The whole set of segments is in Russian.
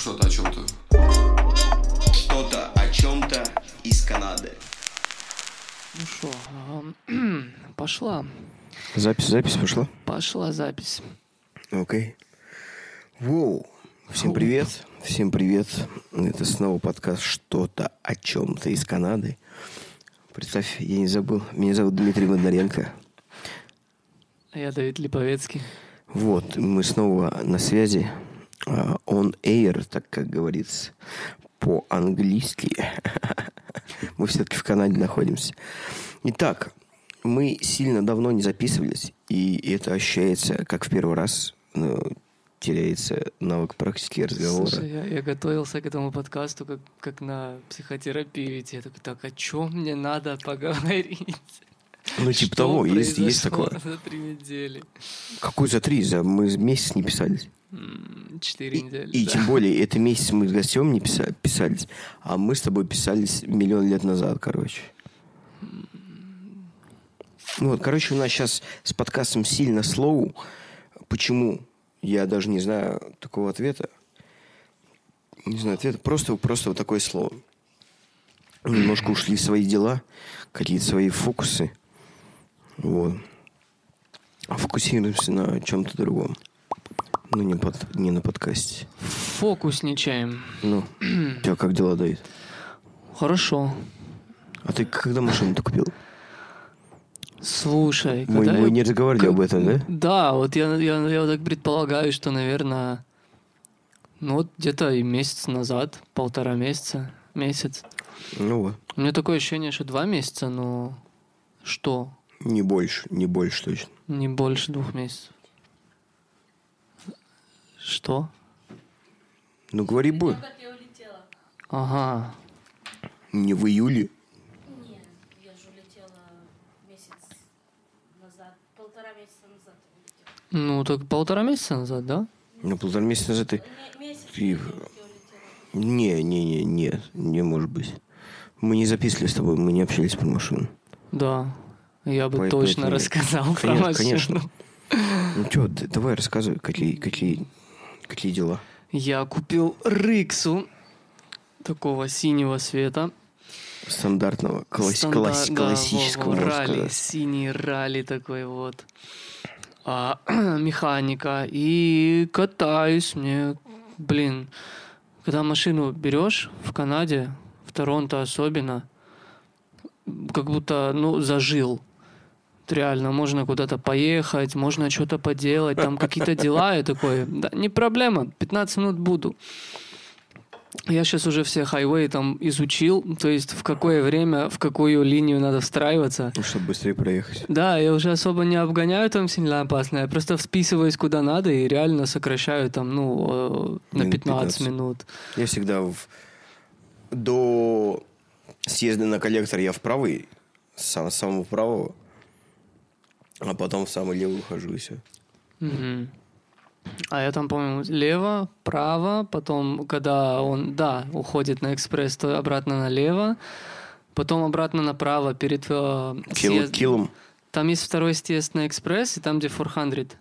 Что-то о чем-то. Что-то о чем-то из Канады. Ну что, пошла. Запись, запись пошла? Пошла запись. Окей. Воу. Всем привет. Всем привет. Это снова подкаст «Что-то о чем-то из Канады». Представь, я не забыл. Меня зовут Дмитрий Бондаренко. А я Давид Липовецкий. Вот, мы снова на связи. On air, так как говорится по-английски. мы все-таки в Канаде находимся. Итак, мы сильно давно не записывались, и это ощущается как в первый раз. Но теряется навык практики разговора. Слушай, я, я готовился к этому подкасту как, как на психотерапию. идти. Я такой, так, о чем мне надо поговорить? Ну, типа того, есть, есть такое. за три недели? Какой за три? За мы месяц не писались. Четыре недели. и да. тем более, это месяц мы с гостем не писа- писались, а мы с тобой писались миллион лет назад, короче. Ну вот, короче, у нас сейчас с подкастом сильно слоу. Почему? Я даже не знаю такого ответа. Не знаю ответа. Просто, просто вот такое слово. Немножко ушли в свои дела, какие-то свои фокусы. Вот. А Фокусируемся на чем-то другом. Ну, не, под, не на подкасте. Фокусничаем. Ну, у тебя как дела, Давид? Хорошо. А ты когда машину-то купил? Слушай, Мы, когда мы я- не разговаривали как- об этом, да? Да, вот я, я, я вот так предполагаю, что, наверное, ну вот где-то и месяц назад, полтора месяца, месяц. Ну вот. У меня такое ощущение, что два месяца, но что? Не больше, не больше точно. Не больше двух месяцев. Что? Ну, говори бы. Ага. Не в июле. Нет, я же улетела месяц назад, полтора месяца назад улетела. Ну, так полтора месяца назад, да? Ну, полтора месяца назад ты... Месяц Ты-. Не, не, не, не, не может быть. Мы не записывали с тобой, мы не общались про машину. Да. Я бы Поэтому- точно поэтому- рассказал про Конечно, машину. конечно. Ну что, давай рассказывай, какие, какие, какие дела. Я купил Риксу такого синего цвета. Стандартного, класс- Стандар- класс- да, классического, ралли, сказать. синий ралли такой вот. А, механика. И катаюсь мне, блин, когда машину берешь в Канаде, в Торонто особенно, как будто, ну, зажил. Реально, можно куда-то поехать, можно что-то поделать, там какие-то дела, и такой, да, не проблема, 15 минут буду. Я сейчас уже все хайвей там изучил, то есть в какое время, в какую линию надо встраиваться. Ну, чтобы быстрее проехать. Да, я уже особо не обгоняю там сильно опасно, я просто вписываюсь куда надо и реально сокращаю там, ну, э, на Минут 15 15. минут. Я всегда в... до съезда на коллектор я в правый, с сам- самого правого, а потом в самый левый ухожу и все. Мгм. А я там, по-моему, лево, право, потом, когда он, да, уходит на экспресс, то обратно налево, потом обратно направо перед э, съезд- килом. Там есть второй съезд на экспресс, и там, где 400.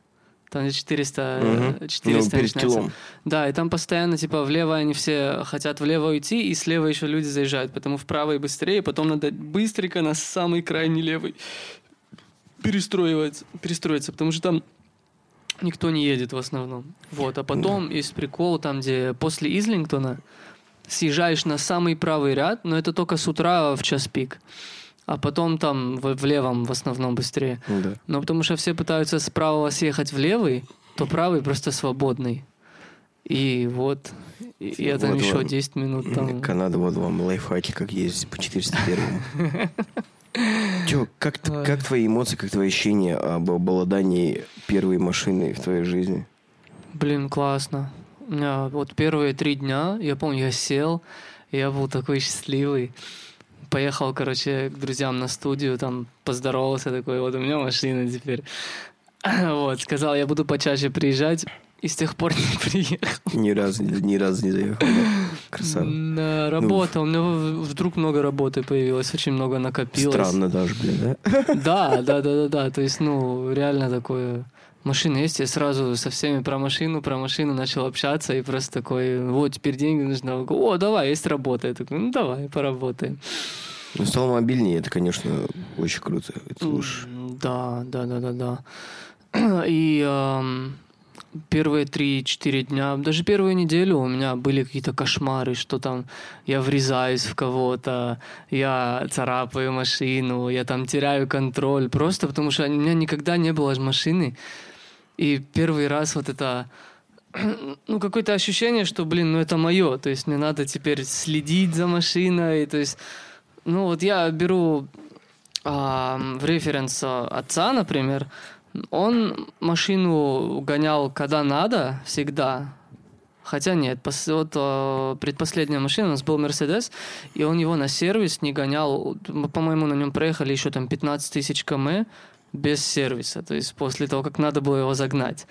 Там, где 400, э, Мгм. 400 Ну, перед килом. Да, и там постоянно, типа, влево они все хотят влево уйти, и слева еще люди заезжают, потому вправо и быстрее, потом надо быстренько на самый крайний левый перестроиваться, перестроиться, потому что там никто не едет в основном. Вот, а потом есть прикол, там, где после Излингтона съезжаешь на самый правый ряд, но это только с утра в час пик. А потом там в, в левом в основном быстрее. Да. Но потому что все пытаются с правого съехать в левый, то правый просто свободный. И вот, и, и я там Вот еще вам. 10 минут там. Канада, вот вам лайфхаки, как ездить по 401. Че, как, как твои эмоции, как твои ощущения об обладании первой машиной в твоей жизни? Блин, классно. У меня вот первые три дня, я помню, я сел, я был такой счастливый. Поехал, короче, к друзьям на студию, там поздоровался такой, вот у меня машина теперь. Вот, сказал, я буду почаще приезжать, и с тех пор не приехал. Ни разу, ни разу не заехал. да? Красава. На работа, у меня вдруг много работы появилось, очень много накопилось. Странно даже, блин, да? Да, да, да, да, да. То есть, ну, реально такое машина есть, я сразу со всеми про машину, про машину начал общаться, и просто такой, вот, теперь деньги нужны. О, давай, есть работа. Я такой, ну, давай, поработаем. Ну, стал мобильнее, это, конечно, очень круто. Это уж... Да, да, да, да, да. И ам, первые три-четыре дня, даже первую неделю у меня были какие-то кошмары, что там я врезаюсь в кого-то, я царапаю машину, я там теряю контроль, просто потому что у меня никогда не было машины. И первый раз вот это ну, какое-то ощущение, что, блин, ну это мое, то есть мне надо теперь следить за машиной, то есть, ну вот я беру а, в референс отца, например, он машину гонял когда надо, всегда. Хотя нет, пос- вот а, предпоследняя машина у нас был Мерседес, и он его на сервис не гонял. По-моему, на нем проехали еще там 15 тысяч км без сервиса, то есть после того, как надо было его загнать.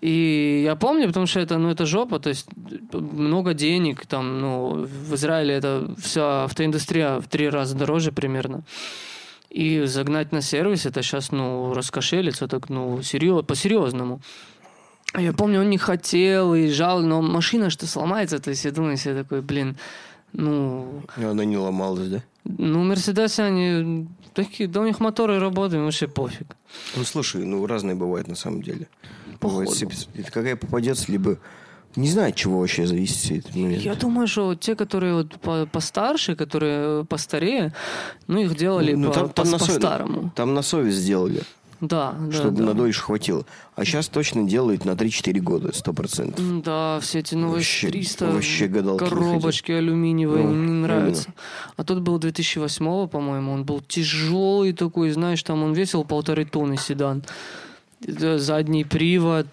И я помню, потому что это, ну, это жопа, то есть много денег, там, ну, в Израиле это вся автоиндустрия в три раза дороже примерно. И загнать на сервис, это сейчас, ну, раскошелиться так, ну, серьез, по-серьезному. Я помню, он не хотел и жал, но машина что сломается, то есть я думаю себе такой, блин, ну, Ну, Она не ломалась, да? ну, Мерседесы, они такие, да у них моторы работают, вообще пофиг. Ну, слушай, ну, разные бывают на самом деле. Походу. Бывает, какая попадется, либо... Не знаю, от чего вообще зависит этот момент. Я думаю, что те, которые вот по- постарше, которые постарее, ну, их делали Ну, по- там- там по- по-старому. Там на совесть сделали, Да, да, чтобы да. на дольше хватило. А сейчас точно делают на 3-4 года, 100%. М, Да, все эти новые Вообще- 300 вообще коробочки алюминиевые, Ну, мне не нравятся. А тот был 2008 по-моему, он был тяжелый такой, знаешь, там он весил полторы тонны седан. Это Задний привод.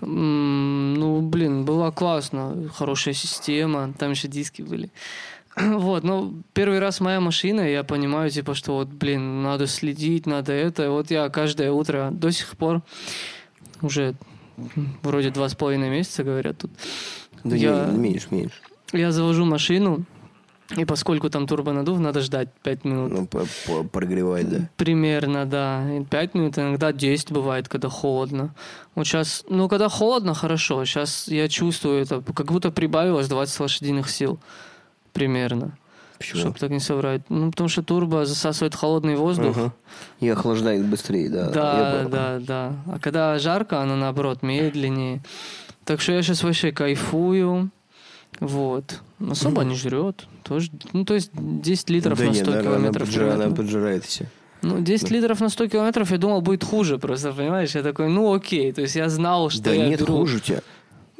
Ну, блин, было классно. Хорошая система. Там еще диски были. Вот, ну, первый раз моя машина, я понимаю, типа, что вот, блин, надо следить, надо это. И вот я каждое утро до сих пор уже вроде два с половиной месяца, говорят тут. Да я, не, меньше, меньше. я завожу машину, и поскольку там турбонадув, надо ждать 5 минут. Ну, по- по- прогревает, да. Примерно, да. И 5 минут, иногда 10 бывает, когда холодно. Вот сейчас, ну, когда холодно, хорошо. Сейчас я чувствую это, как будто прибавилось 20 лошадиных сил. Примерно. Почему? Чтобы так не соврать. Ну, потому что турбо засасывает холодный воздух. Ага. И охлаждает быстрее, да. Да, Я да, да. А когда жарко, она наоборот медленнее. Так что я сейчас вообще кайфую. Вот. Особо не жрет. Тоже, ну, то есть 10 литров да на нет, 100 она- она километров. Она примерно. поджирает все. Ну, 10 литров на 100 километров, я думал, будет хуже просто, понимаешь? Я такой, ну окей. То есть я знал, что Да я нет, беру. хуже у тебя.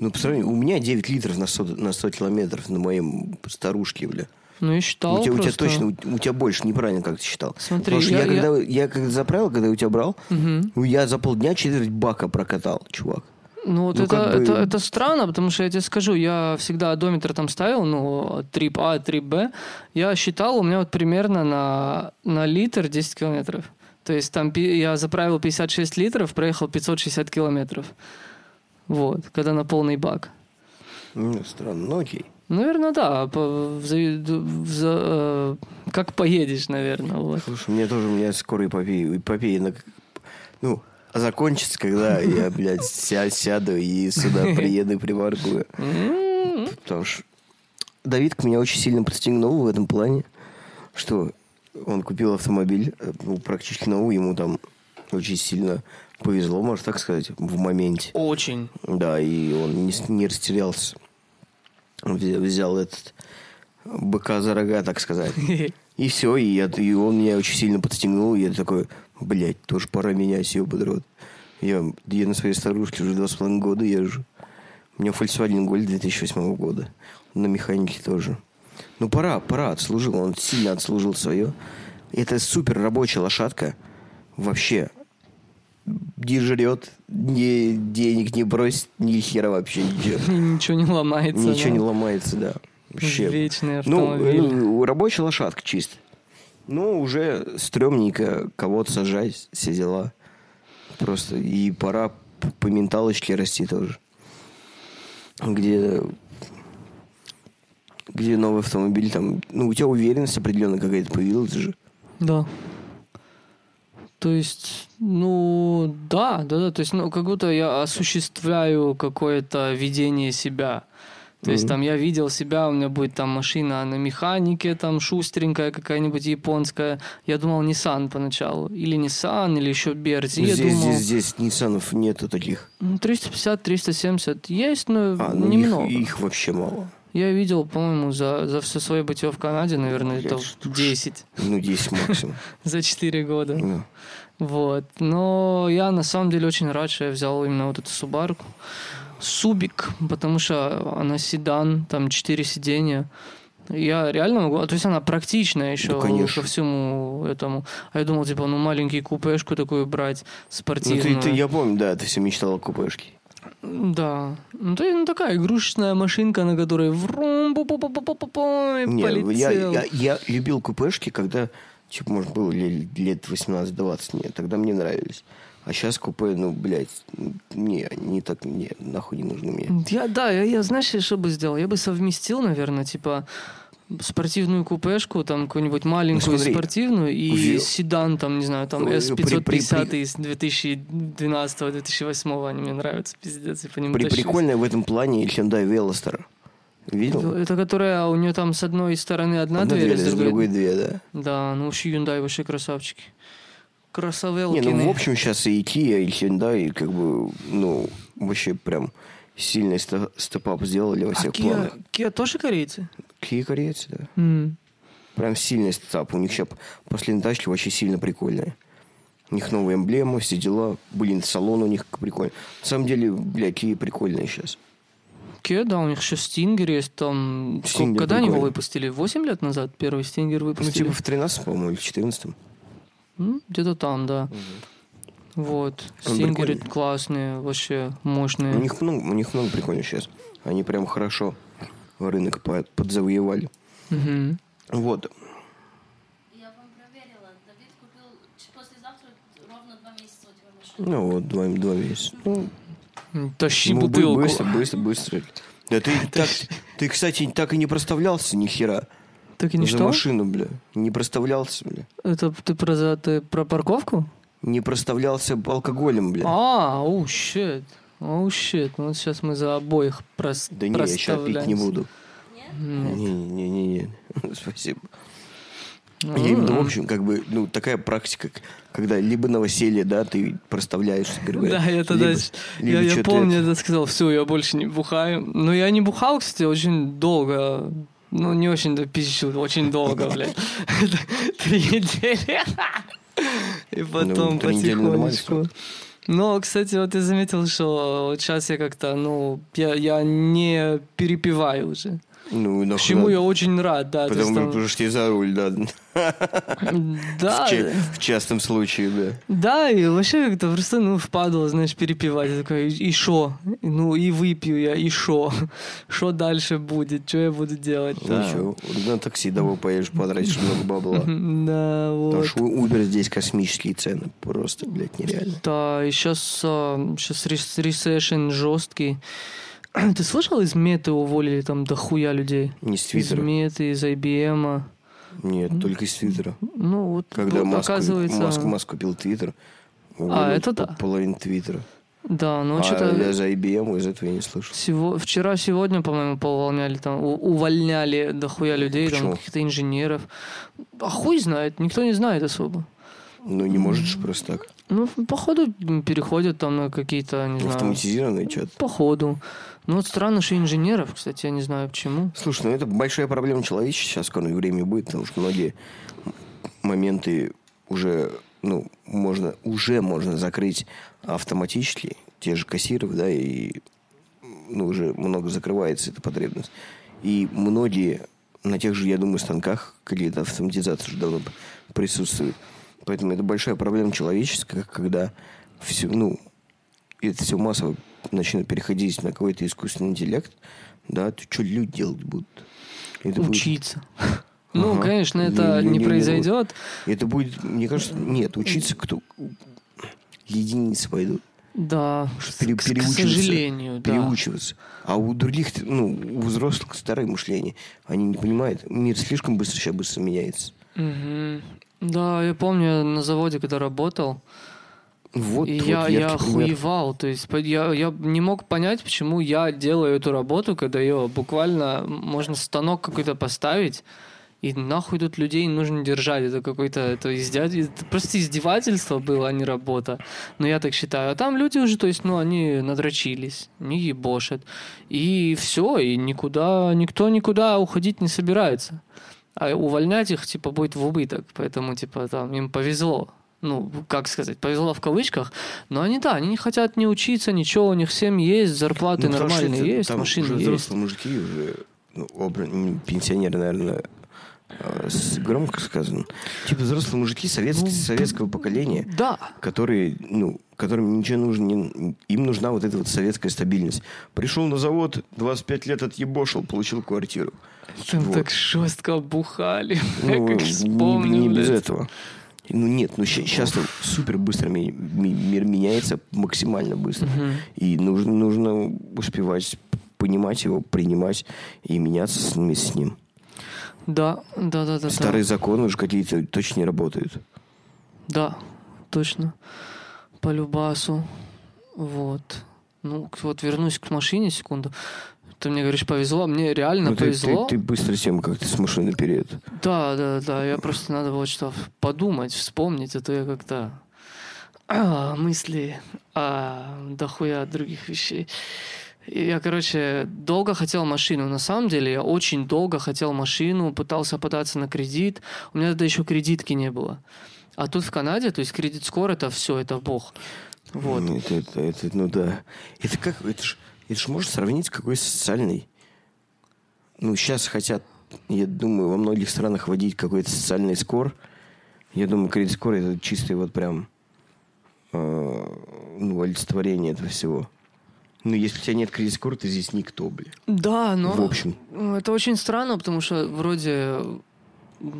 Ну, по сравнению, у меня 9 литров на 100, на 100 километров на моем старушке, бля. Ну, я считал у, тебя, у тебя просто. точно, у, у тебя больше, неправильно как ты считал. Смотри, Потому что я- я, я- когда, я когда заправил, когда у тебя брал, ну, я за полдня четверть бака прокатал, чувак. Ну, вот Ну, это, бы- это, это странно, потому что я тебе скажу, я всегда одометр там ставил, ну, трип А, трип Б. Я считал, у меня вот примерно на, на литр 10 километров. То есть там я заправил 56 литров, проехал 560 километров. Вот, когда на полный бак. Ну, странно, ну окей. Наверное, да. по- в за- э, как поедешь, наверное. Вот. Слушай, мне тоже, у меня скоро эпопея, эпопея на- ну, закончится, когда я, блядь, ся- сяду и сюда приеду и примаркую. М, Потому что Давид меня очень сильно подстегнул в этом плане, что он купил автомобиль, ну, практически новый, ему там очень сильно повезло, можно так сказать, в моменте. Очень. Да, и он не, не растерялся. Он взял, взял этот быка за рога, так сказать. И все, и, я- и он меня очень сильно подстегнул, и я такой, блядь, тоже пора менять, ебаный рот. Я, я на своей старушке уже два с половиной года езжу. У меня Volkswagen Golf 2008 года. На механике тоже. Ну, пора, пора, отслужил. Он сильно отслужил свое. Это супер рабочая лошадка. Вообще. Не жрет, ни денег не бросит, ни хера вообще ничего. Ничего не ломается. Ничего да. не ломается, да. Вообще. Вечный Ну, ну, рабочая лошадка чисто. Ну, уже стрёмненько кого-то сажать, все дела. Просто и пора по менталочке расти тоже. Где где новый автомобиль там, ну, у тебя уверенность определенная какая-то появилась же. Да. То есть, ну, да, да, да. То есть, ну, как будто я осуществляю какое-то видение себя. То есть там я видел себя, у меня будет там машина на механике, там шустренькая какая-нибудь японская. Я думал Nissan поначалу. Или Nissan, или еще Берти. Я Ну, здесь, думал, здесь, здесь Ниссанов нету таких. ну, 350-370 есть, но А, ну немного. их, их вообще мало. Я видел, по-моему, за, за все свое бытие в Канаде, наверное, это Блядь, что ж. 10 Ну, 10 максимум. за 4 года. Вот. Но я на самом деле очень рад, что я взял именно вот эту Субарку. Субик, потому что она седан, там 4 сиденья. Я реально могу... То есть она практичная еще Ну, конечно. ко всему этому. А я думал, типа, ну, маленький купешку такую брать, Ну, спортивную. ты, ты- я помню, да, ты все мечтал о купешке. Да. Ну, есть, ну, такая игрушечная машинка, на которой врум пу пу пу пу пу пу пу и Не, я, полетел. я, я любил купешки, когда, типа, может, было ле- лет 18-20, нет, тогда мне нравились. А сейчас купе, ну, блядь, не, не так, не, нахуй не нужно мне. Я, да, я, я, знаешь, что бы сделал? Я бы совместил, наверное, типа спортивную купешку, там какую-нибудь маленькую Ну, смотри, спортивную и ви- седан, там, не знаю, там При- S550 при- из 2012-2008, они мне нравятся, пиздец, я по ним При, тащусь. прикольная в этом плане Hyundai Veloster. Видел? Это которая у нее там с одной стороны одна, Одна дверь, дверь, с с другой две, да. Да, ну вообще Hyundai вообще красавчики. Красавелки. Не, ну, в общем, сейчас и Kia, и Hyundai, как бы, ну, вообще прям сильный сте- степап сделали во а всех Kia, планах. Kia тоже корейцы? Kia корейцы, да. М. Прям сильный стартап. У них сейчас последние тачки вообще сильно прикольные. У них новая эмблема, все дела. Блин, салон у них прикольный. На самом деле, бля, Kia прикольные сейчас. Kia, да, у них еще Stinger есть там. Сколько- Stinger когда они его выпустили? 8 лет назад первый Stinger Ну, выпустили? типа в 13 по-моему, или в 14 М, Где-то там, да. Вот. Он Стингеры прикольный. классные, вообще мощные. У них много, у них много прикольных сейчас. Они прям хорошо рынок под- подзавоевали. Мгм. Вот. Я вам проверила. Давид купил ч- послезавтра ровно два месяца у тебя машина. Ну вот, два, два месяца. Ну, Тащи ну, бы- бутылку. Быстро, быстро, быстро. Да ты, так, ты, кстати, так и не проставлялся ни хера. Так и не За что? машину, бля. Не проставлялся, бля. Это ты про, за- ты про парковку? Не проставлялся алкоголем, бля. А, оу, щит. Оу, щит. Ну, сейчас мы за обоих прос- да не, я сейчас пить не буду. Нет? Не-не-не, спасибо. Я имею в виду, в общем, как бы, ну, такая практика, когда либо новоселье, да, ты проставляешься, грубо говоря, Да, я тогда... либо- либо я, я чё-то помню, это. я сказал, все, я больше не бухаю. Но я не бухал, кстати, очень долго. Ну, не очень до пищу, очень долго, блядь. Три недели. И потом Ну, нормальный потихонечку. Но, кстати, вот я заметил, что вот сейчас я как-то, ну, я, я не перепиваю уже. Ну, нахуй Чему я очень рад, да. Потому, там- потому что тебе за руль, да. Да, В, ча- в частном случае, да. Да, и вообще как-то просто, ну, впадало, знаешь, перепивать. Я такой, и шо? Ну, и выпью я, и шо? Что дальше будет? Что я буду делать? Ну, ничего, на такси давай поедешь, потратишь много бабла. Да, Потому вот. что у Uber здесь космические цены. Просто, блядь, нереально. Да, и сейчас, сейчас ресешн жесткий. Ты слышал, из меты уволили там дохуя людей? Не с Из Твиттера. меты, из IBM. Нет, только из Твиттера. Ну, вот, Когда вот Маск, оказывается... Маск, Маск купил Твиттер. А, это да. Половину Твиттера. Да, ну а что-то... я за IBM из этого я не слышал. Всего, вчера, сегодня, по-моему, поувольняли там, у- увольняли дохуя людей, там Почему? каких-то инженеров. А хуй знает, никто не знает особо. Ну, не может же просто так. Ну, походу, переходят там на какие-то, не знаю, Автоматизированный что-то. походу. Ну, вот странно, что инженеров, кстати, я не знаю почему. Слушай, ну это большая проблема человечества сейчас в скором времени будет, потому что многие моменты уже, ну, можно, уже можно закрыть автоматически, те же кассиров, да, и ну, уже много закрывается эта потребность. И многие на тех же, я думаю, станках какие-то автоматизация уже давно присутствует. Поэтому это большая проблема человеческая, когда все, ну, это все массово начнет переходить на какой-то искусственный интеллект, да, то что люди делать будут? Это будет- Учиться. Ну, Ага. конечно, Не- это не- не не- произойдет. Это будет, мне кажется, нет, учиться кто... Единицы пойдут. Да, Пере- к, к сожалению, да. Переучиваться. А у других, ну, у взрослых старое мышление. Они не понимают. Мир слишком быстро сейчас быстро меняется. Мгм. Да, я помню, на заводе, когда работал, Вот, и вот я, я охуевал. То есть я, я не мог понять, почему я делаю эту работу, когда ее буквально можно станок какой-то поставить, и нахуй тут людей нужно держать. Это какой-то это, издя- это просто издевательство было, а не работа. Но я так считаю. А там люди уже, то есть, ну, они надрочились, не ебошат. И все, и никуда, никто никуда уходить не собирается. А увольнять их, типа, будет в убыток. Поэтому, типа, там, им повезло. Ну, как сказать, повезло в кавычках. Но они, да, они не хотят не учиться, ничего. У них семьи есть, зарплаты Ну, нормальные это- есть, там машины уже есть. взрослые мужики уже, ну, не пенсионеры, наверное, с- громко сказано. Типа взрослые мужики советск- Ну, советского поколения, Да, которые, ну, которым ничего нужно, не- им нужна вот эта вот советская стабильность. Пришел на завод, 25 лет отъебошил, получил квартиру. Там Вот. так жестко бухали. Ну, как не, вспомню, не без этого. Ну нет, ну сейчас супер быстро ми- ми- мир меняется, максимально быстро. Мгм. И нужно, нужно успевать понимать его, принимать и меняться с, ним- с ним. Да, да, да, да. Старые законы уже какие-то точно не работают. Да, точно. По любасу. Вот. Ну, вот вернусь к машине секунду. Ты мне говоришь, повезло. Мне реально Ну, ты, повезло. ты- ты быстро тем, как ты с машины перед. Да, да, да. Я просто надо вот что подумать, вспомнить, а то я как-то а, мысли а, дохуя других вещей. Я, короче, долго хотел машину. На самом деле, я очень долго хотел машину, пытался податься на кредит. У меня тогда еще кредитки не было. А тут в Канаде, то есть кредит скоро это все, это бог. Вот. Это, это, это, ну да. Это как, это ж, это ж можно сравнить какой социальной. Ну, сейчас хотят, я думаю, во многих странах вводить какой-то социальный скор. Я думаю, кредит скор это чистый вот прям э, ну, олицетворение этого всего. Ну, если у тебя нет кредит скора, ты здесь никто, бля. Да, но... В общем. Ну, Это очень странно, потому что вроде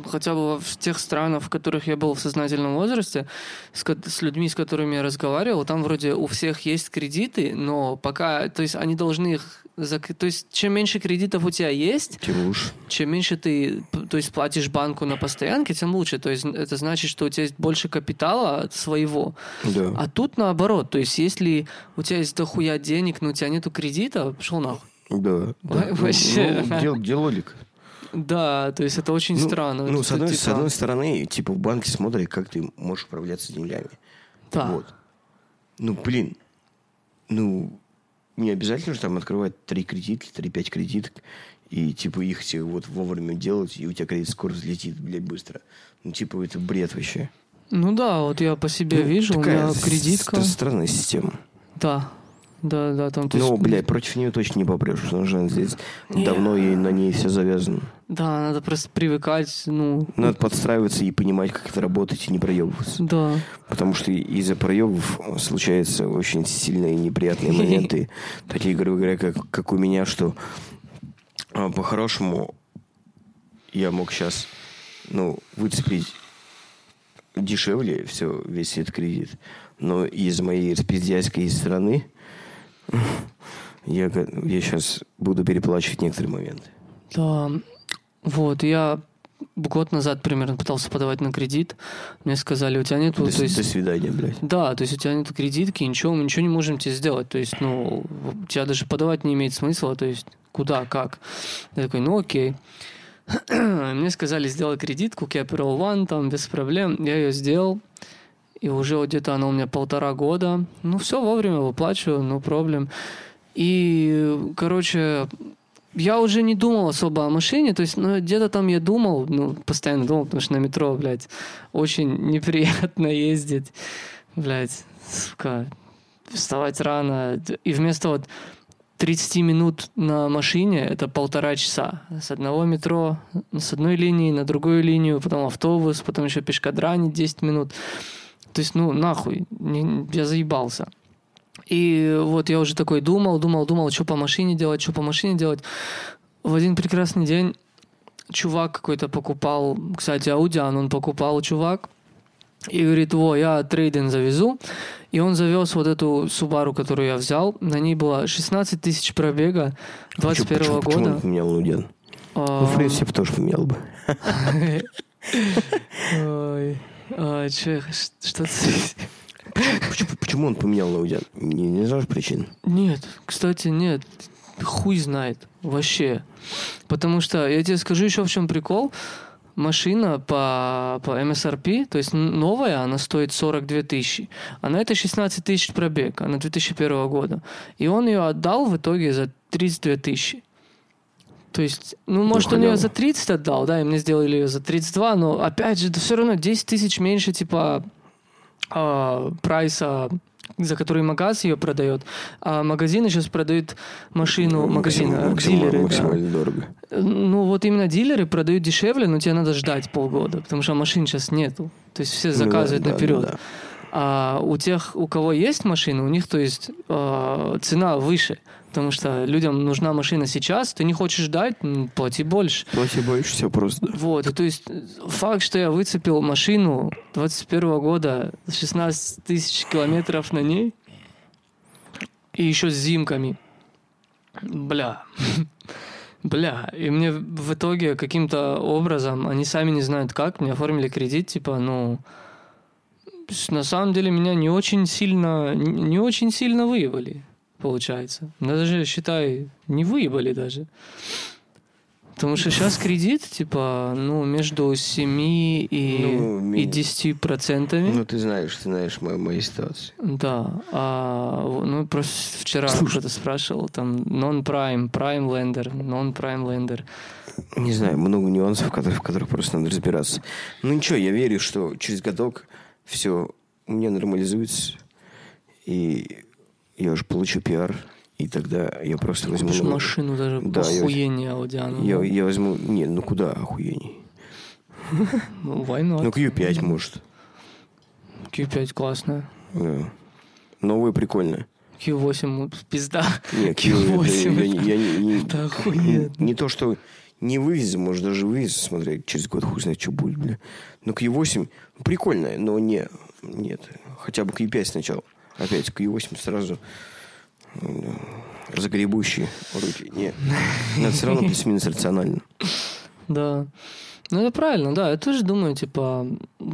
хотя бы в тех странах, в которых я был в сознательном возрасте, с, с людьми, с которыми я разговаривал, там вроде у всех есть кредиты, но пока, то есть они должны их, зак- то есть чем меньше кредитов у тебя есть, Тем лучше. чем меньше ты, то есть платишь банку на постоянке, тем лучше. То есть это значит, что у тебя есть больше капитала своего. Да. А тут наоборот, то есть если у тебя есть дохуя денег, но у тебя нету кредита, пошел нахуй. Да. да. Вообще. Ну, где, где логика? Да, то есть это очень Ну, странно. Ну, Это с одной, с типа- одной стороны, типа, в банке смотрят, как ты можешь управляться деньгами. Да. Вот. Ну, блин. Ну, не обязательно же там открывать три кредита, три-пять кредиток, и, типа, их тебе вот вовремя делать, и у тебя кредит скоро взлетит, блядь, быстро. Ну, типа, это бред вообще. Ну да, вот я по себе Ну, вижу, у меня кредитка. стра- странная система. Да, да, да, там Ну, есть- блядь, против нее точно не попрешь, потому что она здесь Не. давно и на ней все завязано. Да, надо просто привыкать, ну, Надо подстраиваться и понимать, как это работает, и не проебываться. да. Потому что из-за проебов случаются очень сильные неприятные моменты. Такие, грубо говоря, как, как у меня, что а, по-хорошему я мог сейчас ну, выцепить дешевле все, весь этот кредит. Но из моей распиздяйской стороны я, я сейчас буду переплачивать некоторые моменты. Да, вот, я год назад примерно пытался подавать на кредит. Мне сказали, у тебя нету, До, то есть... до свидания, блядь. Да, то есть у тебя нету кредитки, ничего, мы ничего не можем тебе сделать. То есть, ну, у тебя даже подавать не имеет смысла, то есть куда, как. Я такой, ну окей. Мне сказали сделать кредитку Capital One, там без проблем. Я ее сделал. И уже где-то она у меня полтора года. Ну, все вовремя выплачиваю, no проблем. И, короче, я уже не думал особо о машине, то есть, ну, где-то там я думал, ну, постоянно думал, потому что на метро, блядь, очень неприятно ездить, блядь, сука, вставать рано, и вместо вот 30 минут на машине это полтора часа. С одного метро, с одной линии на другую линию, потом автобус, потом еще пешкадранить 10 минут. То есть, ну, нахуй, не- я заебался. И вот я уже такой думал, думал, думал, что по машине делать, что по машине делать. В один прекрасный день чувак какой-то покупал, кстати, Аудиан он покупал, чувак, и говорит, во, я трейдинг завезу. И он завез вот эту Субару, которую я взял. На ней было 16 тысяч пробега 21 почему, почему года. он поменял Луден? Ну, Фрейд себе бы тоже поменял бы. А, че, что. Почему, почему он поменял Аудиан? Не, не знаешь причин? Нет, кстати, нет. Хуй знает. Вообще. Потому что, я тебе скажу еще в чем прикол. Машина по, по MSRP, то есть новая, она стоит 42 тысячи. А на это 16 тысяч пробег, она 2001 года. И он ее отдал в итоге за 32 тысячи. То есть, ну, может, он ее за 30 отдал, да, и мне сделали ее за 32, но, опять же, это все равно 10 тысяч меньше, типа, а, прайса, за который магаз ее продает. А магазины сейчас продают машину, магазины, Максим- а, максимально, дилеры, да. максимально дорого. Ну, вот именно дилеры продают дешевле, но тебе надо ждать полгода, потому что машин сейчас нету. То есть все Ну да, заказывают да, наперед. да, да. А у тех, у кого есть машина, у них, то есть, э, цена выше. Потому что людям нужна машина сейчас, ты не хочешь ждать, плати больше. Плати больше, все просто. Вот, и то есть факт, что я выцепил машину 21 года, 16 тысяч километров на ней, и еще с зимками. Бля. Бля. И мне в итоге каким-то образом, они сами не знают как, мне оформили кредит, типа, ну... с- На самом деле меня не очень сильно, не очень сильно выебали, получается. Даже, считай, не выебали даже. Потому что сейчас кредит, типа, ну, между 7 и, Ну, и 10 процентами. Ну, ты знаешь, ты знаешь мою, мою ситуацию. Да, а, ну просто вчера Слушай. кто-то спрашивал, там, non-prime, prime lender, non-prime lender. Не знаю, много нюансов, в которых, в которых просто надо разбираться. Ну ничего, я верю, что через годок все у меня нормализуется, и я уже получу пиар, и тогда я просто возьму... Купишь новую. машину даже Да, я- охуение Audi. Я, я возьму... Не, ну куда охуенней? Ну, why not? Ну, Q5, может. Q5 классная. Да. Новая прикольная. Q8 ну, пизда. Не, Q, это Q8. я, я не- не- Это охуенно. Не то, что не вывез, может, даже вывез, смотри, через год хуй знает, что будет, бля. Но Q8 прикольная, но не, нет. Хотя бы Q5 сначала. Опять Q8 сразу э, загребущие руки. Нет. Это все равно плюс-минус рационально. Да. Ну, это правильно, да. Я тоже думаю, типа,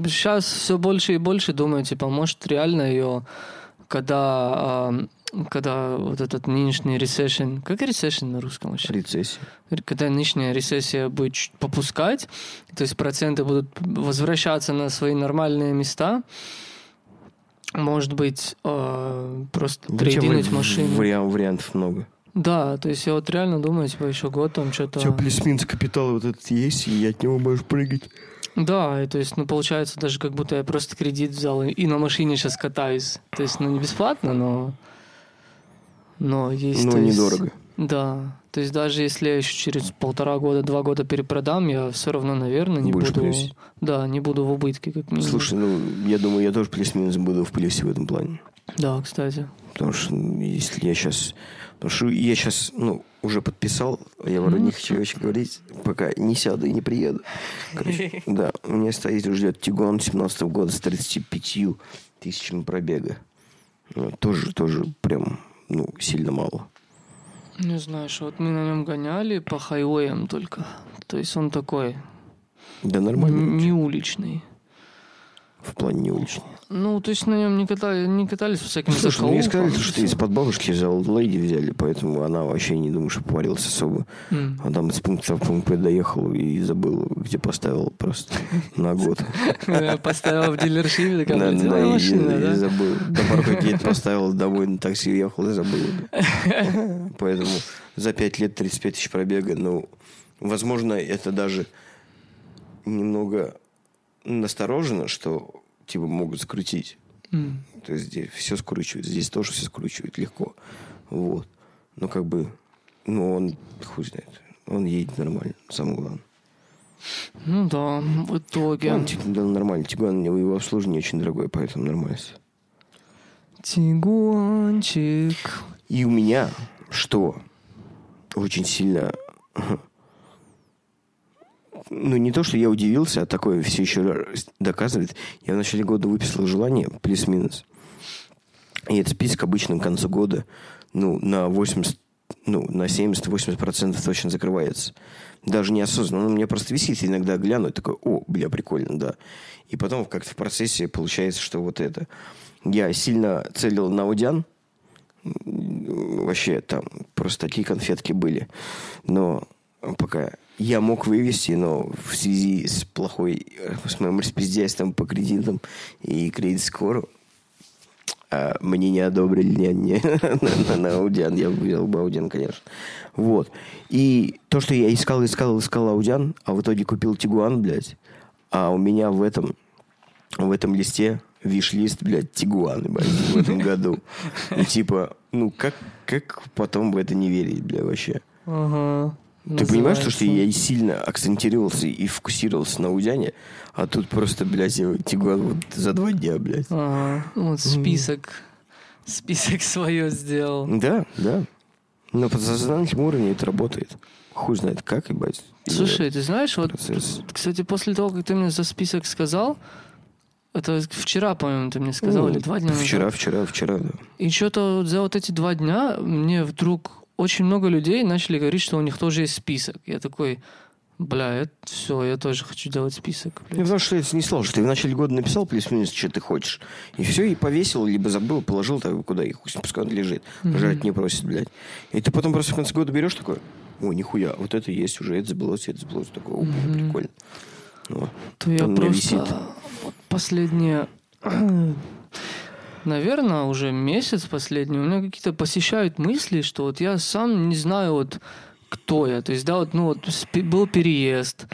сейчас все больше и больше думаю, типа, может, реально ее, когда, а, когда вот этот нынешний ресессион, как ресессион на русском вообще? Рецессия. когда нынешняя рецессия будет чуть попускать, то есть проценты будут возвращаться на свои нормальные места, может быть, э, просто Вообще трейдинуть вари- машину. вариан- вариантов много. Да, то есть я вот реально думаю, типа, еще год там что-то... плюс-минус капитал вот этот есть, и от него можешь прыгать. Да, и то есть, ну, получается, даже как будто я просто кредит взял и, и на машине сейчас катаюсь. То есть, ну, не бесплатно, но... Но есть... Но то есть- недорого. Да. То есть даже если я еще через полтора года, два года перепродам, я все равно, наверное, не Будешь буду... плюсе. Да, не буду в убытке, как минимум. Слушай, ну, я думаю, я тоже плюс-минус буду в плюсе в этом плане. Да, кстати. Потому что ну, если я сейчас... Потому что я сейчас, ну, уже подписал, я вроде не хочу очень говорить, пока не сяду и не приеду. Короче, да, у меня стоит, ждет Тигуан 17 года с 35 тысячами пробега. Ну, тоже, тоже прям, ну, сильно мало. Не знаю, что вот мы на нем гоняли по хайвеям только. То есть он такой Да нормально. не уличный. В плане не уличный. Ну, то есть на нем не, катали, не катались всякими Слушай, ну мне сказали, что из-под бабушки взял лейди взяли, поэтому она вообще не думаю, что поварилась особо. М. А там из пункта в пункт П доехал и забыл, где поставил просто на год. Я Поставил в дилершипе, такая, Да, «Блин, да, машина, да? забыл. До парка гейт поставил, домой на такси уехал и забыл. Поэтому за 5 лет 35 тысяч пробега, ну, возможно, это даже немного насторожено, что типа могут скрутить. М. То есть здесь все скручивает, здесь тоже все скручивает легко. Вот. Но как бы, ну, он, хуй знает, он едет нормально, самое главное. Ну да, в итоге. Он, типа, да, нормально. Тигуан, его обслуживание очень дорогое, поэтому нормально. Тигуанчик. И у меня, что очень сильно... Ну, не то, что я удивился, а такое все еще доказывает. Я в начале года выписал желание, плюс-минус. И этот список обычно к концу года, ну, на 80, ну, на 70-80% точно закрывается. Даже неосознанно. Ну, мне просто висит иногда гляну и такой, о, бля, прикольно, да. И потом как-то в процессе получается, что вот это. Я сильно целил на Аудиан. Вообще там просто такие конфетки были. Но пока я мог вывести, но в связи с плохой, с моим распиздяйством по кредитам и кредит-скору, а мне не одобрили не, не, на, на, на Аудиан. Я взял бы Аудиан, конечно. Вот. И то, что я искал, искал, искал Аудиан, а в итоге купил Тигуан, блядь. А у меня в этом, в этом листе виш-лист, блядь, Тигуан, блядь, в этом году. И типа, ну как, как потом в это не верить, блядь, вообще? Ага. Ты понимаешь, то, что Называется. я сильно акцентировался и фокусировался на Аудиане, а тут просто, блядь, я Тигуан вот за два дня, блядь. Ага. Вот список. Список свое сделал. Да, да. На подсознательном уровне это работает. Хуй знает как, ебать. Слушай, ты знаешь, вот, Процесс. кстати, после того, как ты мне за список сказал, это вчера, по-моему, ты мне сказал, Ну, или два дня назад. Вчера, вчера, вчера, да. И что-то за вот эти два дня мне вдруг очень много людей начали говорить, что у них тоже есть список. Я такой, бля, это все, я тоже хочу делать список. Ну, блядь». потому что это несложно. Ты в начале года написал плюс-минус, что ты хочешь. И все, и повесил, либо забыл, положил так, куда и хуй с ним, пускай он лежит. Жрать не просит, блядь. И ты потом просто в конце года берешь такой, ой, нихуя, вот это есть уже, это сбылось, это сбылось. Такой, о, бля, прикольно. Вот. То я просто висит. вот последние, наверное, уже месяц последний, у меня какие-то посещают мысли, что вот я сам не знаю вот кто я. То есть, да, вот, ну вот был переезд,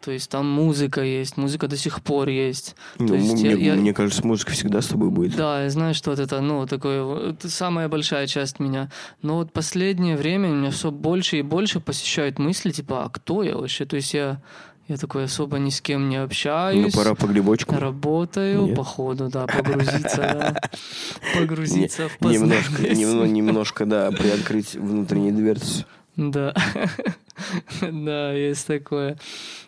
то есть там музыка есть, музыка до сих пор есть. Ну, То есть мне, я- я- мне кажется, музыка всегда с тобой будет. Да, я знаю, что вот это, ну, такое, это самая большая часть меня. Но вот последнее время меня все больше и больше посещают мысли, типа, а кто я вообще? То есть я, я такой особо ни с кем не Ну, общаюсь. пора по грибочку. Работаю, Нет? походу, да, погрузиться, да. Погрузиться в Немножко, немножко, да, приоткрыть внутренние дверцы. Да. Да, есть такое.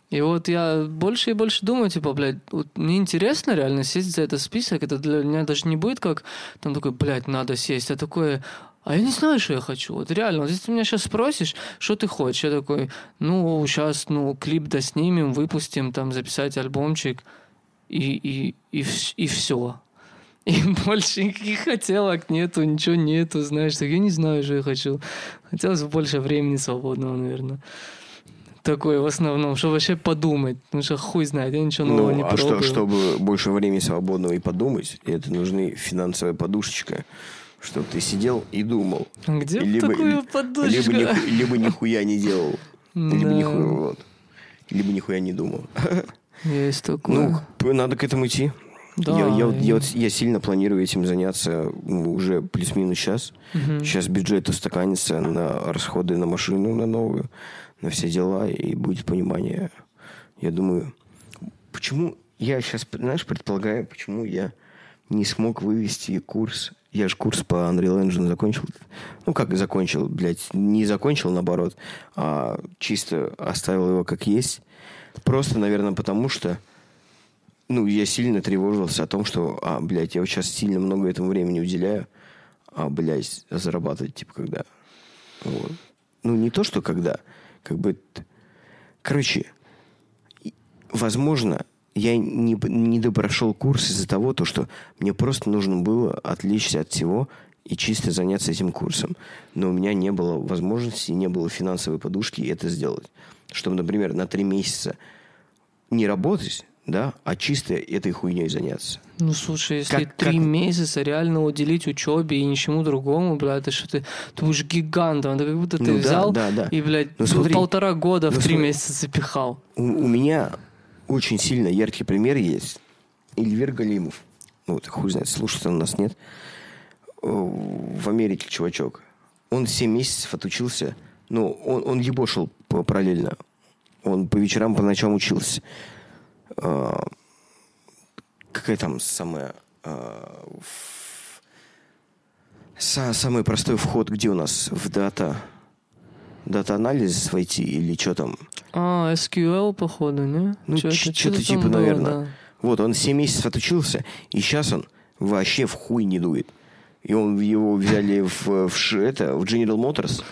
И вот я больше и больше думаю, типа, блядь, вот мне интересно реально сесть за этот список. Это для меня даже не будет как там такой, блядь, надо сесть. А такое, а я не знаю, что я хочу. Вот реально, вот если ты меня сейчас спросишь, что ты хочешь, я такой, ну, сейчас, ну, клип доснимем, выпустим, там, записать альбомчик, и, и, и, и все. И больше никаких хотелок нету, ничего нету, знаешь, так я не знаю, что я хочу. Хотелось бы больше времени свободного, наверное. Такое в основном, чтобы вообще подумать. Потому что хуй знает, я ничего нового не Ну, а что, пробую. чтобы больше времени свободного и подумать, это нужны финансовая подушечка, чтобы ты сидел и думал. Где либо- такую Либо, подушку? ниху- либо нихуя не делал. Либо нихуя, вот. Либо нихуя не думал. Есть такое. Ну, надо к этому идти. Да, я, я, я, я сильно планирую этим заняться уже плюс-минус сейчас. Мгм. Сейчас бюджет устаканится на расходы на машину, на новую, на все дела, и будет понимание. Я думаю, почему я сейчас, знаешь, предполагаю, почему я не смог вывести курс. Я же курс по Unreal Engine закончил. Ну, как закончил, блядь, не закончил, наоборот, а чисто оставил его как есть. Просто, наверное, потому что ну, я сильно тревожился о том, что, а, блядь, я вот сейчас сильно много этому времени уделяю, а, блядь, зарабатывать, типа, когда? Вот. Ну, не то, что когда, как бы... Короче, возможно, я не, не допрошел курс из-за того, то, что мне просто нужно было отвлечься от всего и чисто заняться этим курсом. Но у меня не было возможности, не было финансовой подушки это сделать. Чтобы, например, на три месяца не работать, да, а чисто этой хуйней заняться. Ну, слушай, если Как- три как- месяца реально уделить учебе и ничему другому, блядь, это что ты, ты будешь гигантом. Это как будто ты Ну да, взял да, да. и, блядь, Ну, смотри. полтора года Ну, в три смотри. месяца запихал. У, у меня очень сильно яркий пример есть. Эльвир Галимов. Ну, вот, хуй знает, слушает он нас, нет. О, В Америке чувачок. Он 7 месяцев отучился. Ну, он, он ебошил параллельно. Он по вечерам, по ночам учился. А, какая там самая... а, в- са- самый простой вход, где у нас? В дата... Дата-анализ войти или что там? А, SQL, походу, не? Ну, Чё-то- ч- что-то типа, было, наверное. да. Вот, он 7 месяцев отучился, и сейчас он вообще в хуй не дует. И он его взяли в, в, это, в General Motors,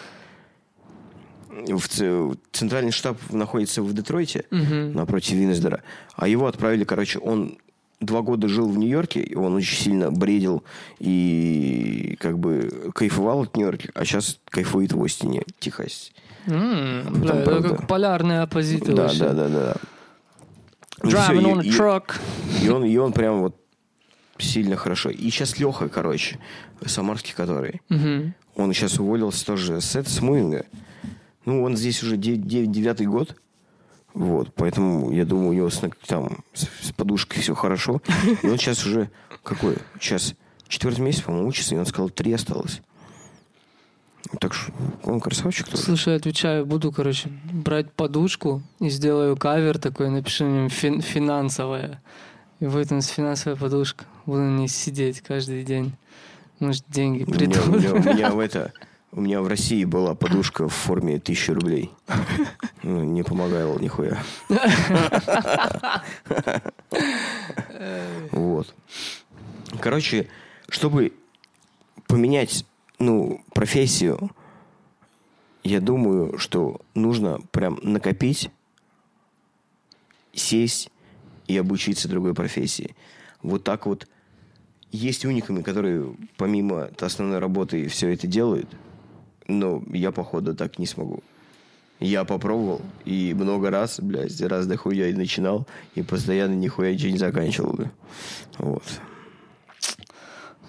в центральный штаб находится в Детройте, Мгм. напротив Винсдора. А его отправили, короче, он два года жил в Нью-Йорке, и он очень сильно бредил и как бы кайфовал от Нью-Йорка, а сейчас кайфует в Остине, Техасе. Бля, это правда. как полярные оппозиты Да, да, да, да. И всё, Driving и- on a и- truck. И он, и он прям вот сильно хорошо. И сейчас Леха, короче, самарский который, Мгм. он сейчас уволился тоже с, с Муинга. Ну, он здесь уже де- де- девятый год. Вот, поэтому я думаю, у него с, там, с, с подушкой все хорошо. И он сейчас уже какой? Сейчас четвертый месяц, по-моему, учится, и он сказал, три осталось. Так что он красавчик тоже. Слушай, отвечаю, буду, короче, брать подушку и сделаю кавер такой, напишу на нем фин- финансовая. И будет у нас финансовая подушка. Буду на ней сидеть каждый день. Может, деньги У меня, у, придут. меня, у меня в это, у меня в России была подушка в форме тысячи рублей. Ну, не помогало нихуя. Вот. Короче, чтобы поменять, ну, профессию, я думаю, что нужно прям накопить, сесть и обучиться другой профессии. Вот так вот есть униками, которые помимо основной работы все это делают, но я, походу, так не смогу. Я попробовал, и много раз, блядь, раз до хуя и начинал, и постоянно нихуя ничего не заканчивал. бля. Вот.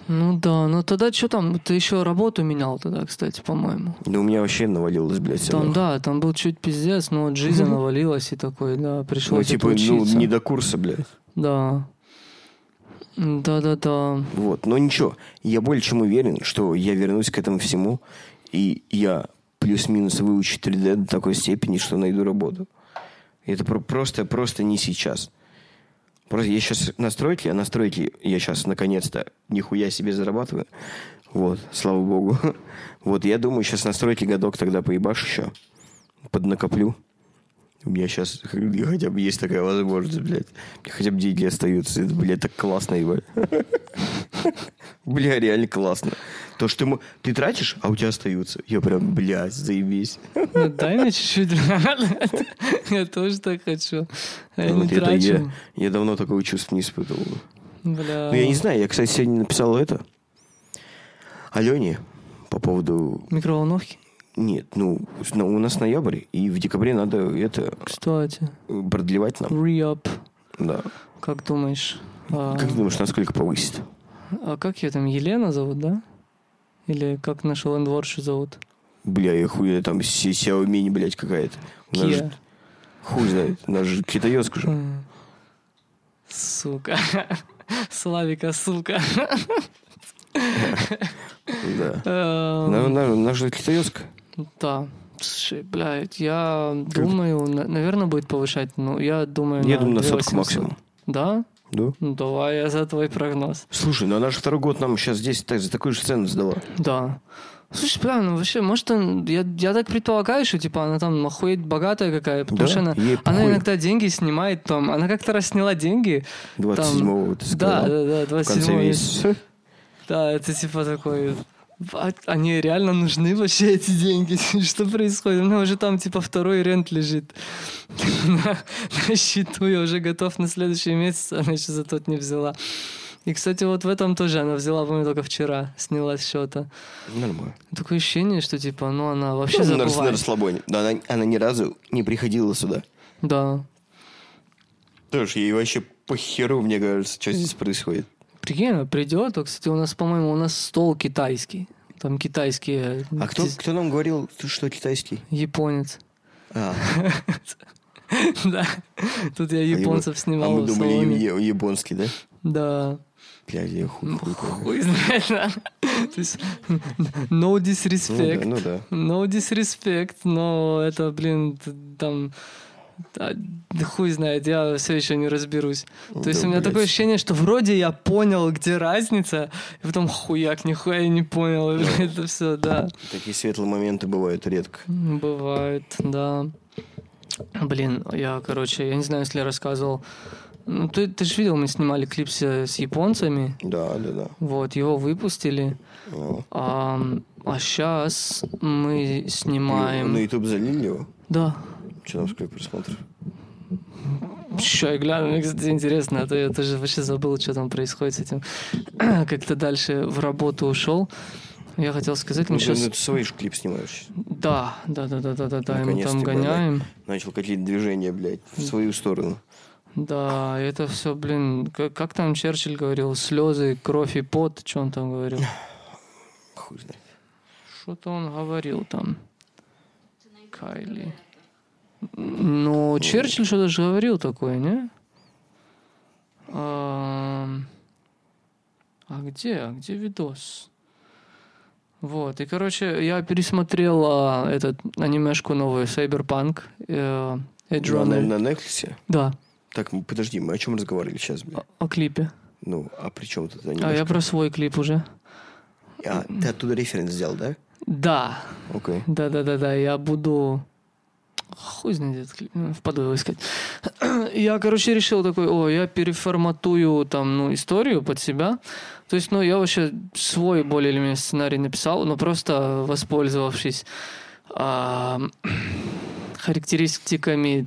Ну да, ну тогда что там? Ты еще работу менял тогда, кстати, по-моему. Да у меня вообще навалилось, блядь. Там, да, там был чуть пиздец, но вот жизнь навалилась и такой, да, ну, пришлось типа, ну, не до курса, блядь. Да. Да-да-да. Вот, но ничего, я более чем уверен, что я вернусь к этому всему, и я плюс-минус выучу 3D до такой степени, что найду работу. Это про- просто, просто не сейчас. Просто я сейчас на строителе, а на я сейчас наконец-то нихуя себе зарабатываю. Вот, слава богу. Вот, я думаю, сейчас на строителе годок тогда поебашь еще. Поднакоплю. У меня сейчас хотя бы есть такая возможность, блядь. Хотя бы деньги остаются. Это, блядь, так классно, ебать. Бля, реально классно. То, что ты, ты тратишь, а у тебя остаются. Я прям, блядь, заебись. Ну, дай мне чуть-чуть. Я тоже так хочу. Я Вот не трачу. я давно такого чувства не испытывал. Бля. Ну, я не знаю, я, кстати, сегодня написал это Алене по поводу... Микроволновки? Нет, ну, у нас ноябрь, и в декабре надо это Кстати. продлевать нам. Re-up. Да. Как думаешь? А, Как ты думаешь, насколько повысит? а как ее там, Елена зовут, да? Или как нашу лендворшу зовут? Бля, я хуя там Xiaomi, блядь, какая-то. Kia. же- Хуй знает. У нас же китаёзка же. Сука. Славика, сука. Да. Эм, На- на- У нас же китаёзка. Да. Слушай, блядь, я думаю, на- наверное, будет повышать. Ну, я думаю, Я думаю, на сотку 2800. максимум. Да? Да? Ну, давай я за твой прогноз. Слушай, ну она же второй год нам сейчас здесь так- за такую же цену сдала. Да. Слушай, бля, ну вообще, может, он, я, я так предполагаю, что, типа, она там охуеть богатая какая, потому Да, что она, ей она похуй. иногда деньги снимает там. Она как-то раз сняла деньги. 27-го ты Да, сказал. да, да, В конце 27 месяца. Да, это типа такой... а- Они реально нужны вообще эти деньги? Что происходит? У меня уже там типа второй рент лежит на, на счету. Я уже готов на следующий месяц, она еще за тот не взяла. И, кстати, вот в этом тоже она взяла, по-моему, только вчера, сняла счета. Нормально. Такое ощущение, что типа, ну она вообще Ну, рас- на забывает. расслабоне. Да, она, она ни разу не приходила сюда. Да. Тоже ей вообще по херу, мне кажется, что здесь происходит. Прикинь, придет, а, кстати, у нас, по-моему, у нас стол китайский. Там китайские... А кто, кто нам говорил, что китайский? Японец. А, Да. Тут я а японцев снимал А мы думали, японский, да? Да. Блядь, я хуй, Ну, хуй знает. То есть, no disrespect. Ну да, ну да. No disrespect, но это, блин, там... да, да хуй знает, я все еще не разберусь. То есть Да, у меня блядь. такое ощущение, что вроде я понял, где разница, и потом хуяк, нихуя я не понял. Это все, да. Такие светлые моменты бывают редко. Бывает, да. Блин, я, короче, я не знаю, если я рассказывал. Ну, ты, ты же видел, мы снимали клип с, с японцами. Да, да, да. Вот, его выпустили. О, А, А сейчас мы снимаем... На YouTube залили его? Да. Сколько просмотров? Еще я гляну, мне, кстати, интересно, а то я тоже вообще забыл, что там происходит с этим. Как-то дальше в работу ушел. Я хотел сказать, мы Ну, сейчас... ты свой же клип снимаешь. Да, да, да, да, да, да, да, мы там гоняем. Начал какие-то движения, блядь, в свою сторону. Да, это все, блин, как, как там Черчилль говорил, слезы, кровь и пот, что он там говорил? Хуй знает. Что-то он говорил там. Кайли. Ну, Черчилль что-то же говорил такое, не? Ам, А где? А где видос? Вот, и, короче, я пересмотрел а, этот анимешку новую, Cyberpunk, э, Edge Ну, а на, на Netflix? Да, Так, подожди, мы о чем разговаривали сейчас, о, о клипе. Ну, а при чем тут А я анимешка? про свой клип уже. А, ты оттуда референс сделал, да? Да, Окей. Да-да-да-да, я буду... Хуй знает, этот клип, ну, впаду его искать. Я, короче, решил такой, о, я переформатую там, ну, историю под себя. То есть, ну, я вообще свой более или менее сценарий написал, но просто воспользовавшись а, характеристиками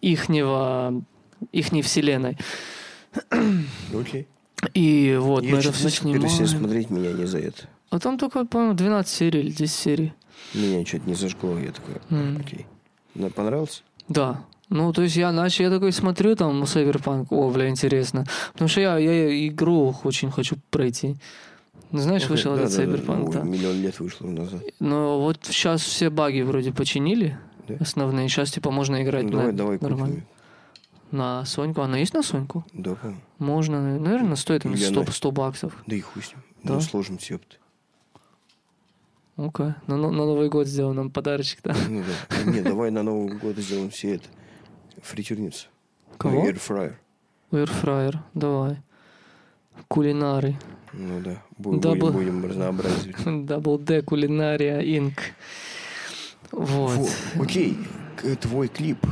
ихнего, ихней вселенной. Окей. И вот, мы Я это все смотреть меня не за это. А там только, по-моему, 12 серий или 10 серий. Меня что-то не зажгло, я такой, М. окей. Понравился? Да. Ну, то есть я начал, я такой смотрю там Cyberpunk, о, бля, интересно. Потому что я, я игру очень хочу пройти. Ну, знаешь, Окей, вышел этот да-да-да. Cyberpunk, Ой, да. Миллион лет вышло назад. Но вот сейчас все баги вроде починили, Да? основные. Сейчас, типа, можно играть Ну, на, давай, давай нормально. купим. На Соньку. Она есть на Соньку? Да, по-моему. Можно. Наверное, стоит там Или 100, она- 100 баксов. Да и хуй с ним. Да? Ну, сложим ёпт. Окей. На, на Новый год сделаем нам подарочек, да. Ну да. Не, давай на Новый год сделаем все это. Фритюрницу. Кого? Airfryer. Airfryer. Давай. Кулинары. Ну да. Бу- Да, Будем, бу- будем разнообразить. Double D Кулинария Инк. Вот. Во, Окей. Твой клип.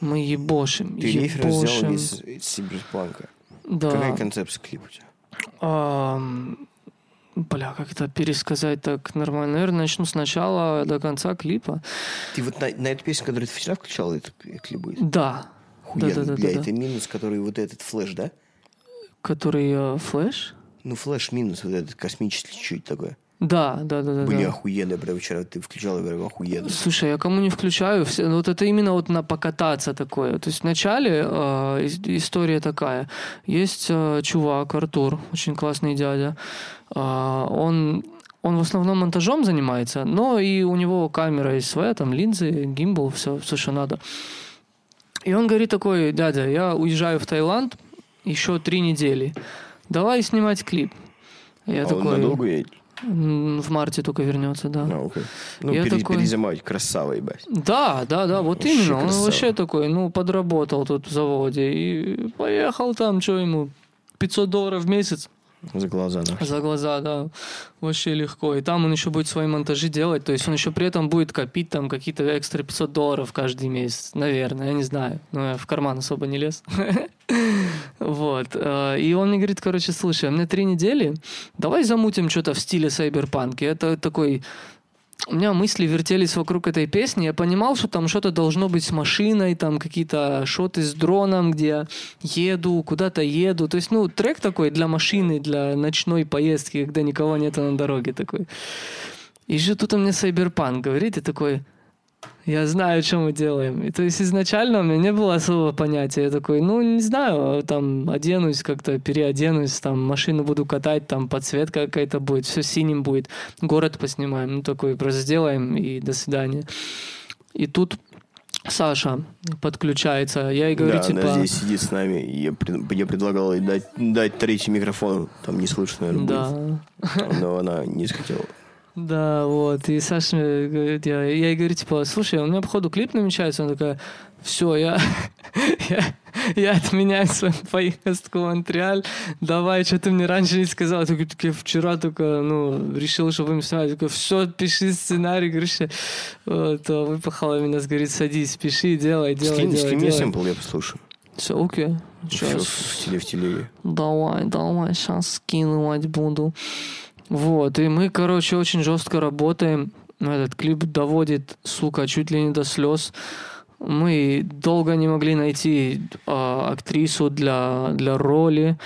Мы ебошим. Ты референс взял ебошим. из из Сиберпанка. Да. Какая концепция клипа у тебя? Ам, Бля, как это пересказать так нормально? Наверное, начну сначала до конца клипа. Ты вот на, на эту песню, которую ты вчера включал, этот клип будет? Да. Хуяно, Да-да-да-да-да. бля, это минус, который вот этот флеш, да? Который э, флеш? Ну, флеш минус, вот этот космический чуть такой. Да, да, да, да. Были да. охуенные, бля, вчера ты включал, я говорю, охуенно. Слушай, я кому не включаю, все, ну, вот это именно вот на покататься такое. То есть вначале э, ис- история такая. Есть э, чувак, Артур, очень классный дядя. А, он, он в основном монтажом занимается, но и у него камера есть своя, там линзы, гимбл, все, все, что надо. И он говорит такой, дядя, я уезжаю в Таиланд еще три недели. Давай снимать клип. Я а такой, он надолго едет? «М, в марте только вернется, да. А, окей. Ну, Я пере- такой- перезимовать, красава, ебать. Да, да, да, вот Вообще именно. Он красава. вообще такой, ну, подработал тут в заводе и поехал там, что ему, 500 долларов в месяц За глаза, нахуй. за глаза, да, вообще легко. И там он еще будет свои монтажи делать, то есть он еще при этом будет копить там какие-то экстра 500 долларов каждый месяц, наверное, я не знаю. Но я в карман особо не лез. Вот. э, И он мне говорит, короче, слушай, у меня три недели, давай замутим что-то в стиле сайберпанки. Это такой у меня мысли вертелись вокруг этой песни. Я понимал, что там что-то должно быть с машиной, там какие-то шоты с дроном, где я еду, куда-то еду. То есть, ну, трек такой для машины, для ночной поездки, когда никого нет на дороге такой. И же тут у меня Сайберпанк говорит, и такой, я знаю, что мы делаем. И то есть изначально у меня не было особого понятия. Я такой, ну, не знаю, там, оденусь как-то, переоденусь, там, машину буду катать, там, подсветка какая-то будет, все синим будет, город поснимаем, ну, такой, просто сделаем, и до свидания. И тут Саша подключается. Я ей говорю, да, типа... она здесь сидит с нами. Я, пред- я предлагал ей дать, дать третий микрофон. Там не слышно, наверное, Да. будет. Но она не захотела. Да, вот. И Саша мне говорит, я, я ей говорю, типа, слушай, у меня, походу, клип намечается. Она такая, все, я, я, я отменяю свою поездку в Монреаль. Давай, что ты мне раньше не сказал? Я такой, «Так я вчера только, ну, решил, что будем снимать. Я такой, все, пиши сценарий, короче. Вот, а выпахала меня, говорит, садись, пиши, делай, делай, Скинь, делай, скинь мне делай. сэмпл, я послушаю. Все, окей. Сейчас. в теле, в теле. Давай, давай, сейчас скидывать буду. Вот, и мы, короче, очень жестко работаем. Этот клип доводит, сука, чуть ли не до слез. Мы долго не могли найти а, актрису для, для роли.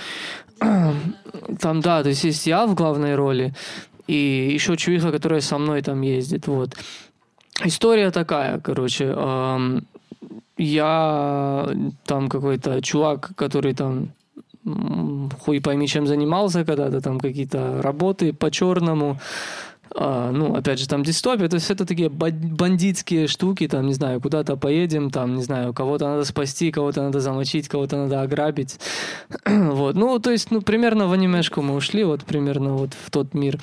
Там, да, то есть есть я в главной роли, и еще чувиха, которая со мной там ездит, вот. История такая, короче, ам, я там какой-то чувак, который там хуй пойми чем занимался когда-то, там какие-то работы по черному, а, ну, опять же, там дистопия, то есть это такие ба- бандитские штуки, там, не знаю, куда-то поедем, там, не знаю, кого-то надо спасти, кого-то надо замочить, кого-то надо ограбить. вот, ну, то есть, ну, примерно в анимешку мы ушли, вот, примерно вот в тот мир.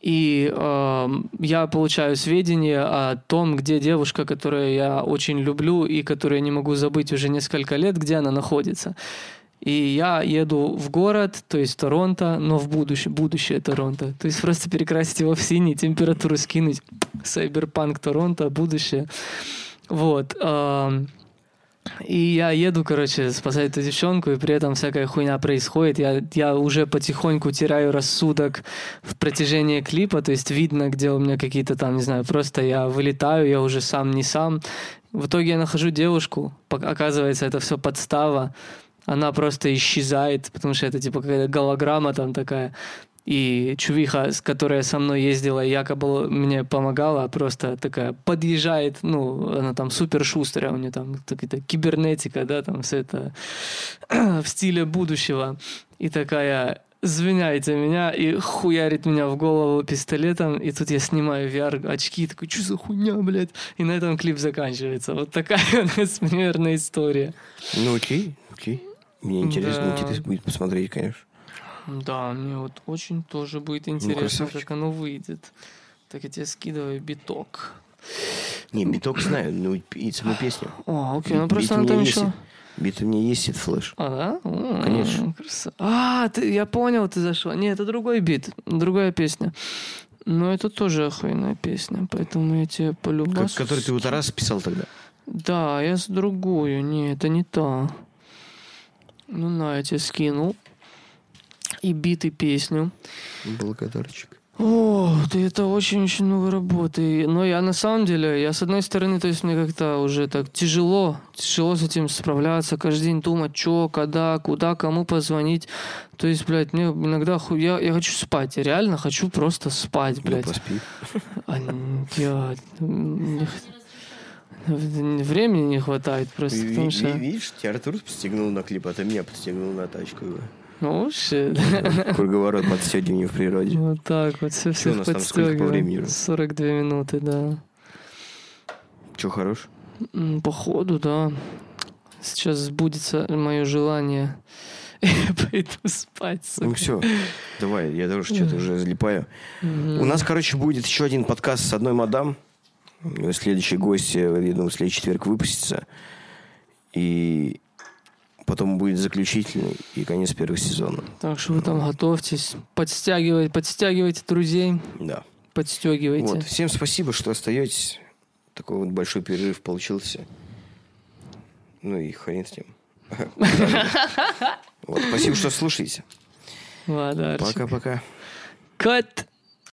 И э, я получаю сведения о том, где девушка, которую я очень люблю и которую я не могу забыть уже несколько лет, где она находится. И я еду в город, то есть Торонто, но в будущее, будущее Торонто. То есть просто перекрасить его в синий, температуру скинуть. Сайберпанк Торонто, будущее. Вот. И я еду, короче, спасать эту девчонку, и при этом всякая хуйня происходит. Я, я уже потихоньку теряю рассудок в протяжении клипа, то есть видно, где у меня какие-то там, не знаю, просто я вылетаю, я уже сам не сам. В итоге я нахожу девушку, оказывается, это все подстава. Она просто исчезает, потому что это типа какая-то голограмма там такая. И чувиха, с которой со мной ездила, якобы мне помогала, просто такая подъезжает, ну, она там супер шустрая, у нее там какая-то кибернетика, да, там все это в стиле будущего. И такая, звиняйте меня, и хуярит меня в голову пистолетом, и тут я снимаю VR-очки, такой, что за хуйня, блядь? И на этом клип заканчивается. Вот такая у нас примерно история. Ну, окей, окей. Мне интересно, Да. интересно будет посмотреть, конечно. Да, мне вот очень тоже будет интересно, красавчик. как оно выйдет. Так я тебе скидываю биток. Не, биток знаю, ну и саму песню. О, окей, ну Бит просто у она там есть. еще... Бит у меня есть, флеш. А, да? М, Конечно. краса- А, ты, я понял, ты зашел. Не, это другой бит, другая песня. Но это тоже охуенная песня, поэтому я тебе Как, полюбас. который ты вот раз писал тогда. Да, я с другую. Не, это не та. Ну на, я тебе скинул. И бит, и песню. Благодарочек. О, ты это очень-очень много работы. Но я на самом деле, я с одной стороны, то есть мне как-то уже так тяжело, тяжело с этим справляться, каждый день думать, что, когда, куда, кому позвонить. То есть, блядь, мне иногда ху... я, я хочу спать, я реально хочу просто спать, Ну, блядь. поспи. А, я... Времени не хватает просто, Ви- потому что... Видишь, тебя Артур подстегнул на клип, а ты меня подстегнул на тачку. Ну, shit. Круговорот подстегивания в природе. Вот так вот, все, все у нас там, сколько по времени уже? 42 минуты, да. Че, хорош? Походу, да. Сейчас сбудется мое желание. Я пойду спать, Ну сука. все, давай, я тоже что-то уже залипаю. У нас, короче, будет еще один подкаст с одной мадам. Э, Следующий гость, я думаю, в следующий четверг выпустится. И потом будет заключительный и конец первого сезона. Так что вы там готовьтесь. Подстягивайте, подстягивайте друзей, Да. подстегивайте. Вот. Всем спасибо, что остаетесь. Такой вот большой перерыв получился. Ну и хрен с ним. Спасибо, что слушаете. Ладно. Пока-пока. Cut.